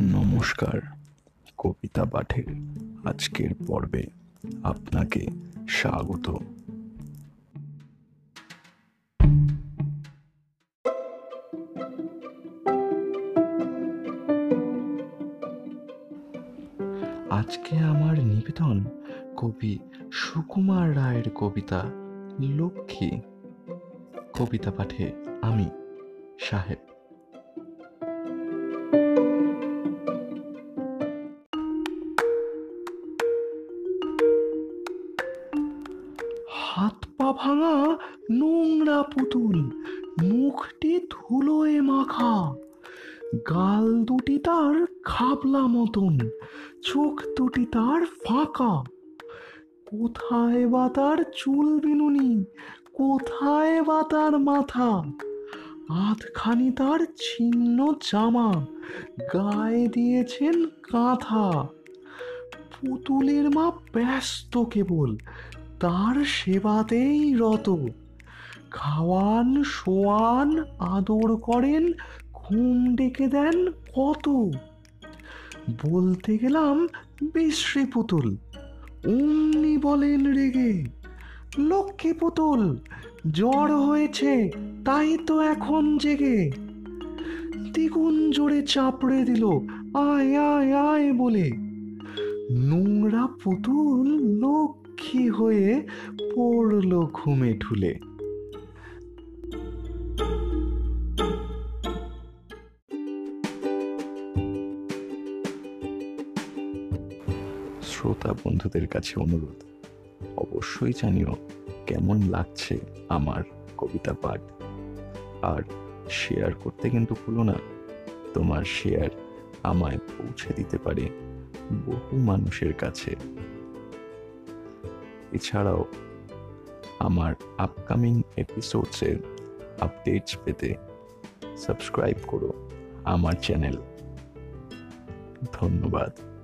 নমস্কার, কবিতা পাঠের আজকের পর্বে আপনাকে স্বাগত। আজকে আমার নিবেদন কবি সুকুমার রায়ের কবিতা লক্ষ্মী। কবিতা পাঠে আমি সাহেব। হাত পা ভাঙা নোংরা পুতুল, মুখটি ধুলোয় মাখা। গাল দুটি তার খাবলা মতন, চোখ দুটি তার ফাঁকা। কোথায় বা তার চুল বিনুনি, কোথায় বা তার মাথা? আধখানি তার ছিন্ন জামা, গায়ে দিয়েছেন কাঁথা। পুতুলের মা ব্যস্ত কেবল তার সেবাতেই রত খাওয়ান, শোয়ান, আদর করেন, ঘুম ডেকে দেন কত? বলতে গেলাম বিশ্রী পুতুল, অমনি বলেন রেগে, লক্ষ্মী পুতুল, জ্বর হয়েছে, তাই তো এখন জেগে। দ্বিগুণ জোরে চাপড়ে দিল, আয় আয় আয় বলে। নোংরা পুতুল লক্ষ্মী হয়ে পড়ল ঘুমে ঠুলে শ্রোতা বন্ধুদের কাছে অনুরোধ, অবশ্যই জানিও কেমন লাগছে আমার কবিতা পাঠ। আর শেয়ার করতে কিন্তু ভুলো না, তোমার শেয়ার আমায় পৌঁছে দিতে পারে বহু মানুষের কাছে। এছাড়াও আমার আপকামিং এপিসোডসের আপডেটস পেতে সাবস্ক্রাইব করো আমার চ্যানেল ধন্যবাদ।